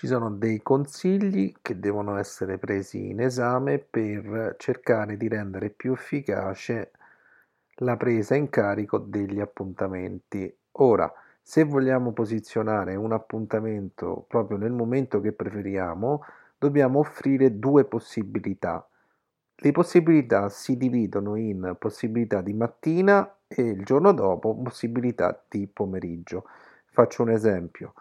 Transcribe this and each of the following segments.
Ci sono dei consigli che devono essere presi in esame per cercare di rendere più efficace la presa in carico degli appuntamenti. Ora, se vogliamo posizionare un appuntamento proprio nel momento che preferiamo, dobbiamo offrire due possibilità. Le possibilità si dividono in possibilità di mattina e il giorno dopo possibilità di pomeriggio. Faccio un esempio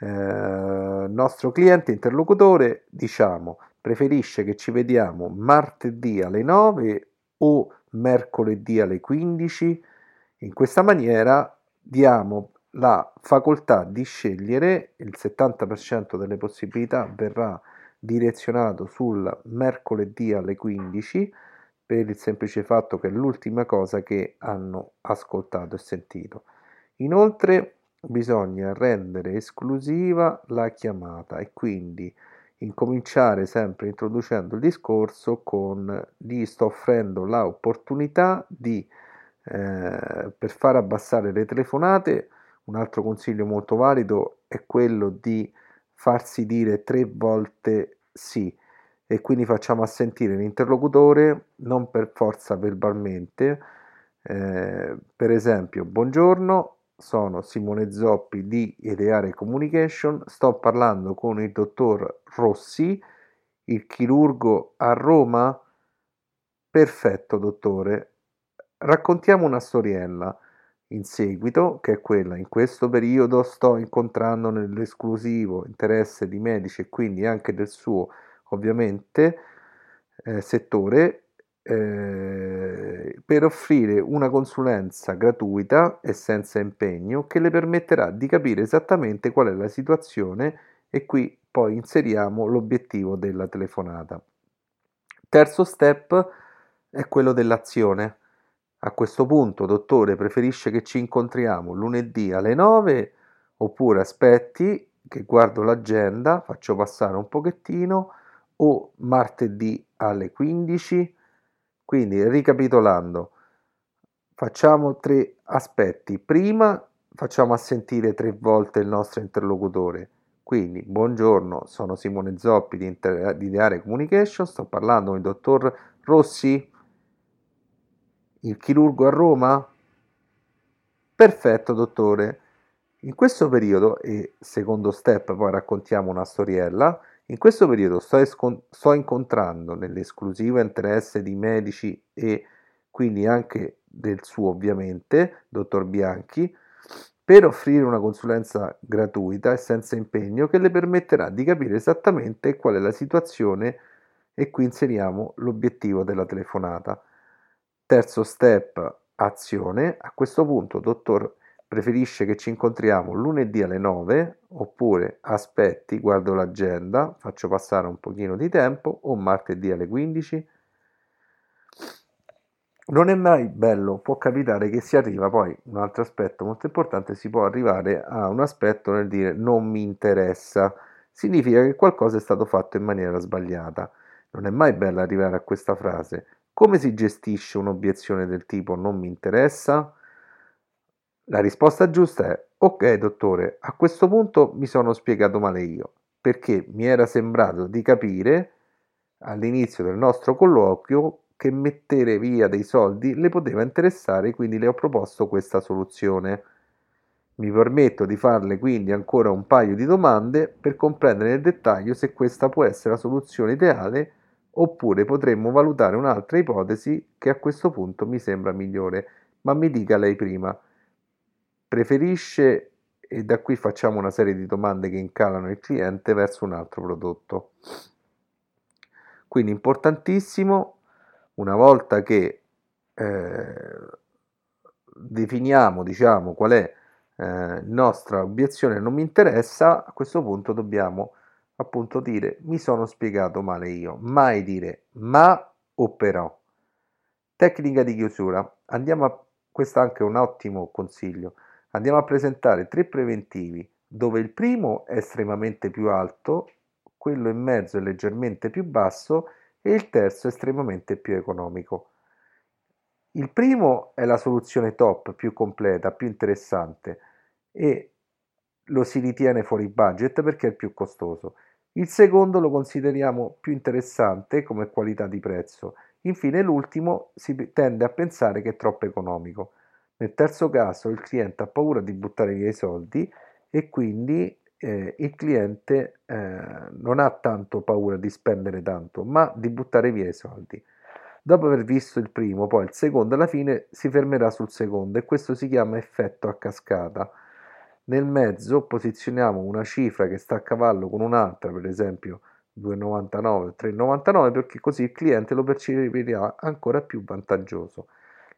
eh, nostro cliente interlocutore, diciamo, preferisce che ci vediamo martedì alle 9 o mercoledì alle 15. In questa maniera diamo la facoltà di scegliere, il 70% delle possibilità verrà direzionato sul mercoledì alle 15 per il semplice fatto che è l'ultima cosa che hanno ascoltato e sentito. Inoltre bisogna rendere esclusiva la chiamata e quindi incominciare sempre introducendo il discorso con gli sto offrendo l'opportunità di eh, per far abbassare le telefonate un altro consiglio molto valido è quello di farsi dire tre volte sì. E quindi facciamo assentire l'interlocutore non per forza verbalmente eh, per esempio buongiorno sono Simone Zoppi di Ideare Communication, sto parlando con il dottor Rossi, il chirurgo a Roma. Perfetto, dottore. Raccontiamo una storiella in seguito, che è quella in questo periodo sto incontrando nell'esclusivo interesse di medici e quindi anche del suo ovviamente eh, settore eh, per offrire una consulenza gratuita e senza impegno che le permetterà di capire esattamente qual è la situazione e qui poi inseriamo l'obiettivo della telefonata. Terzo step è quello dell'azione. A questo punto, dottore, preferisce che ci incontriamo lunedì alle 9 oppure aspetti che guardo l'agenda, faccio passare un pochettino o martedì alle 15 quindi, ricapitolando, facciamo tre aspetti. Prima facciamo assentire tre volte il nostro interlocutore. Quindi, buongiorno, sono Simone Zoppi di, Inter- di Ideare Communication, sto parlando con il dottor Rossi, il chirurgo a Roma? Perfetto, dottore. In questo periodo, e secondo step poi raccontiamo una storiella, in questo periodo sto, escon- sto incontrando nell'esclusivo interesse di medici e quindi anche del suo ovviamente, dottor Bianchi, per offrire una consulenza gratuita e senza impegno che le permetterà di capire esattamente qual è la situazione e qui inseriamo l'obiettivo della telefonata. Terzo step, azione. A questo punto, dottor preferisce che ci incontriamo lunedì alle 9 oppure aspetti, guardo l'agenda, faccio passare un pochino di tempo o martedì alle 15. Non è mai bello, può capitare che si arriva poi, un altro aspetto molto importante, si può arrivare a un aspetto nel dire non mi interessa, significa che qualcosa è stato fatto in maniera sbagliata. Non è mai bello arrivare a questa frase. Come si gestisce un'obiezione del tipo non mi interessa? La risposta giusta è ok dottore, a questo punto mi sono spiegato male io, perché mi era sembrato di capire all'inizio del nostro colloquio che mettere via dei soldi le poteva interessare, quindi le ho proposto questa soluzione. Mi permetto di farle quindi ancora un paio di domande per comprendere nel dettaglio se questa può essere la soluzione ideale oppure potremmo valutare un'altra ipotesi che a questo punto mi sembra migliore, ma mi dica lei prima preferisce e da qui facciamo una serie di domande che incalano il cliente verso un altro prodotto. Quindi importantissimo, una volta che eh, definiamo diciamo, qual è eh, nostra obiezione non mi interessa, a questo punto dobbiamo appunto dire mi sono spiegato male io, mai dire ma o però. Tecnica di chiusura. Andiamo a questo anche un ottimo consiglio andiamo a presentare tre preventivi dove il primo è estremamente più alto, quello in mezzo è leggermente più basso e il terzo è estremamente più economico. Il primo è la soluzione top, più completa, più interessante e lo si ritiene fuori budget perché è più costoso. Il secondo lo consideriamo più interessante come qualità di prezzo. Infine l'ultimo si tende a pensare che è troppo economico. Nel terzo caso il cliente ha paura di buttare via i soldi e quindi eh, il cliente eh, non ha tanto paura di spendere tanto, ma di buttare via i soldi. Dopo aver visto il primo, poi il secondo, alla fine si fermerà sul secondo e questo si chiama effetto a cascata. Nel mezzo posizioniamo una cifra che sta a cavallo con un'altra, per esempio 2,99 o 3,99, perché così il cliente lo percepirà ancora più vantaggioso.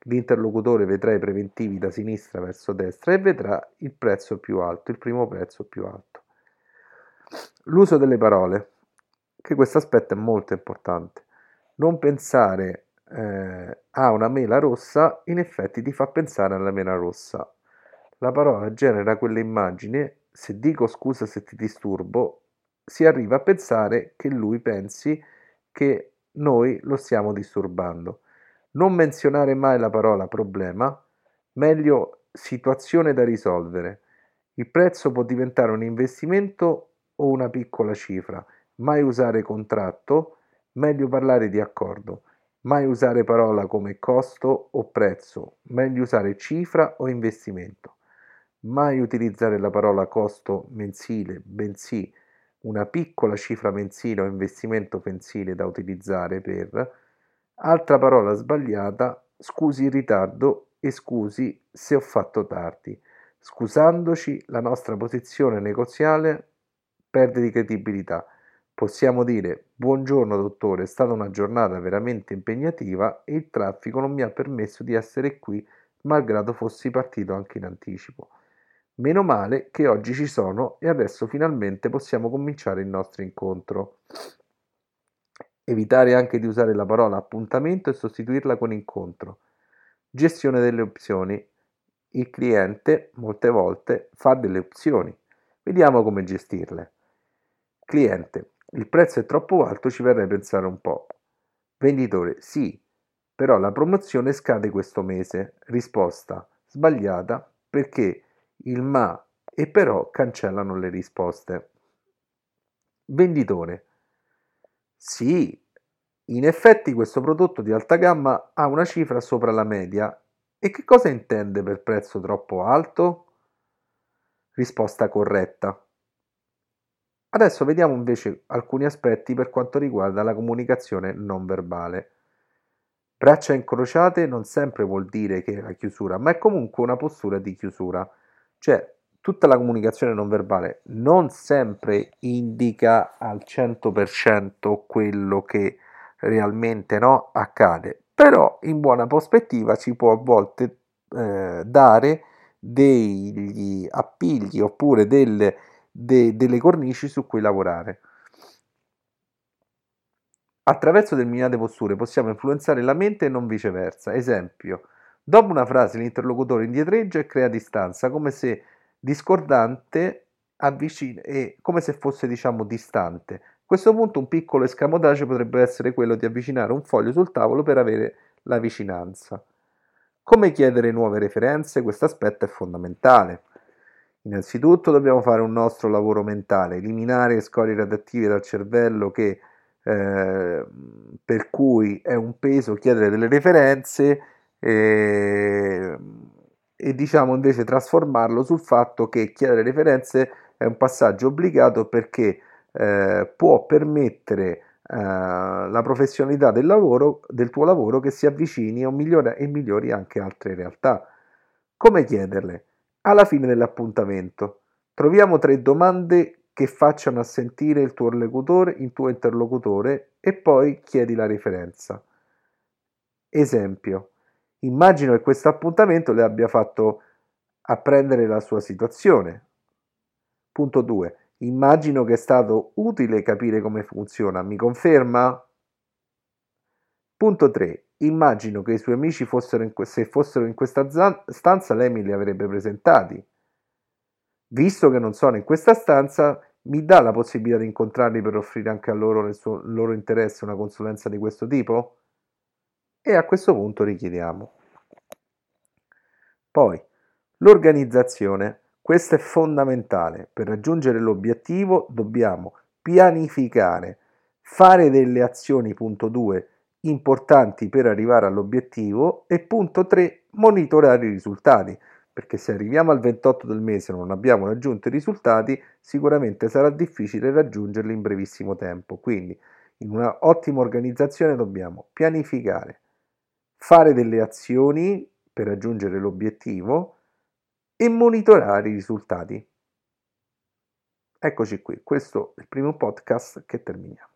L'interlocutore vedrà i preventivi da sinistra verso destra e vedrà il prezzo più alto, il primo prezzo più alto. L'uso delle parole, che questo aspetto è molto importante. Non pensare eh, a una mela rossa, in effetti ti fa pensare alla mela rossa. La parola genera quell'immagine, se dico scusa se ti disturbo, si arriva a pensare che lui pensi che noi lo stiamo disturbando. Non menzionare mai la parola problema, meglio situazione da risolvere. Il prezzo può diventare un investimento o una piccola cifra. Mai usare contratto, meglio parlare di accordo. Mai usare parola come costo o prezzo, meglio usare cifra o investimento. Mai utilizzare la parola costo mensile, bensì una piccola cifra mensile o investimento mensile da utilizzare per Altra parola sbagliata, scusi il ritardo e scusi se ho fatto tardi. Scusandoci, la nostra posizione negoziale perde di credibilità. Possiamo dire buongiorno dottore, è stata una giornata veramente impegnativa e il traffico non mi ha permesso di essere qui malgrado fossi partito anche in anticipo. Meno male che oggi ci sono e adesso finalmente possiamo cominciare il nostro incontro. Evitare anche di usare la parola appuntamento e sostituirla con incontro. Gestione delle opzioni. Il cliente molte volte fa delle opzioni. Vediamo come gestirle. Cliente. Il prezzo è troppo alto, ci verrei a pensare un po'. Venditore. Sì, però la promozione scade questo mese. Risposta sbagliata perché il ma e però cancellano le risposte. Venditore. Sì, in effetti questo prodotto di alta gamma ha una cifra sopra la media. E che cosa intende per prezzo troppo alto? Risposta corretta. Adesso vediamo invece alcuni aspetti per quanto riguarda la comunicazione non verbale. Braccia incrociate non sempre vuol dire che è la chiusura, ma è comunque una postura di chiusura. Cioè, tutta la comunicazione non verbale non sempre indica al 100% quello che realmente no, accade, però in buona prospettiva ci può a volte eh, dare degli appigli oppure delle, de, delle cornici su cui lavorare. Attraverso determinate posture possiamo influenzare la mente e non viceversa. Esempio, dopo una frase l'interlocutore indietreggia e crea distanza, come se discordante avvicina, e come se fosse diciamo distante. A questo punto un piccolo escamotage potrebbe essere quello di avvicinare un foglio sul tavolo per avere la vicinanza. Come chiedere nuove referenze? Questo aspetto è fondamentale. Innanzitutto dobbiamo fare un nostro lavoro mentale, eliminare scorie radioattive dal cervello che, eh, per cui è un peso chiedere delle referenze eh, e diciamo invece trasformarlo sul fatto che chiedere referenze è un passaggio obbligato perché eh, può permettere eh, la professionalità del, lavoro, del tuo lavoro che si avvicini o migliora, e migliori anche altre realtà. Come chiederle? Alla fine dell'appuntamento troviamo tre domande che facciano assentire il tuo il tuo interlocutore e poi chiedi la referenza. Esempio, Immagino che questo appuntamento le abbia fatto apprendere la sua situazione. Punto 2. Immagino che è stato utile capire come funziona. Mi conferma? Punto 3. Immagino che i suoi amici fossero in, se fossero in questa stanza lei me li avrebbe presentati. Visto che non sono in questa stanza, mi dà la possibilità di incontrarli per offrire anche a loro nel suo, loro interesse una consulenza di questo tipo? E a questo punto richiediamo. Poi, l'organizzazione. Questo è fondamentale. Per raggiungere l'obiettivo dobbiamo pianificare, fare delle azioni, punto 2, importanti per arrivare all'obiettivo e punto 3, monitorare i risultati, perché se arriviamo al 28 del mese e non abbiamo raggiunto i risultati, sicuramente sarà difficile raggiungerli in brevissimo tempo. Quindi in una ottima organizzazione dobbiamo pianificare, fare delle azioni per raggiungere l'obiettivo, e monitorare i risultati. Eccoci qui, questo è il primo podcast che terminiamo.